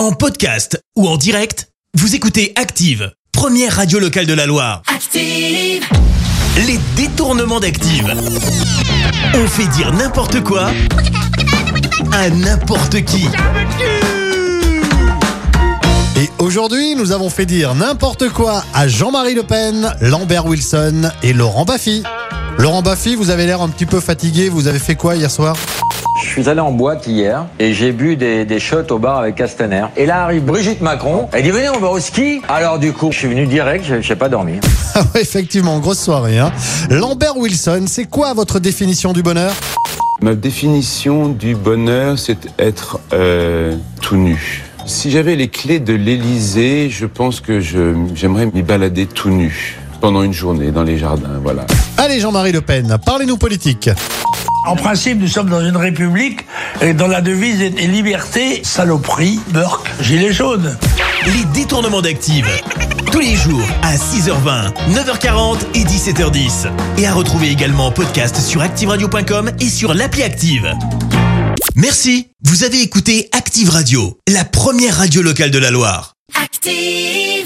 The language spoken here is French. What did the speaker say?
En podcast ou en direct, vous écoutez Active, première radio locale de la Loire. Active, Les détournements d'Active. On fait dire n'importe quoi à n'importe qui. Et aujourd'hui, nous avons fait dire n'importe quoi à Jean-Marie Le Pen, Lambert Wilson et Laurent Baffy. Laurent Baffy, vous avez l'air un petit peu fatigué. Vous avez fait quoi hier soir? Je suis allé en boîte hier et j'ai bu des, des shots au bar avec Castaner. Et là arrive Brigitte Macron. Elle dit venez on va au ski. Alors du coup je suis venu direct, je n'ai pas dormi. Ah effectivement, grosse soirée. Hein. Lambert Wilson, c'est quoi votre définition du bonheur? Ma définition du bonheur, c'est être euh, tout nu. Si j'avais les clés de l'Élysée, je pense que je- j'aimerais m'y balader tout nu pendant une journée dans les jardins, voilà. Allez, Jean-Marie Le Pen, parlez-nous politique. En principe, nous sommes dans une république et dont la devise est liberté, saloperie, Burke, gilet jaune. Les détournements d'Active. Tous les jours à 6h20, 9h40 et 17h10. Et à retrouver également en podcast sur ActiveRadio.com et sur l'appli Active. Merci. Vous avez écouté Active Radio, la première radio locale de la Loire. active.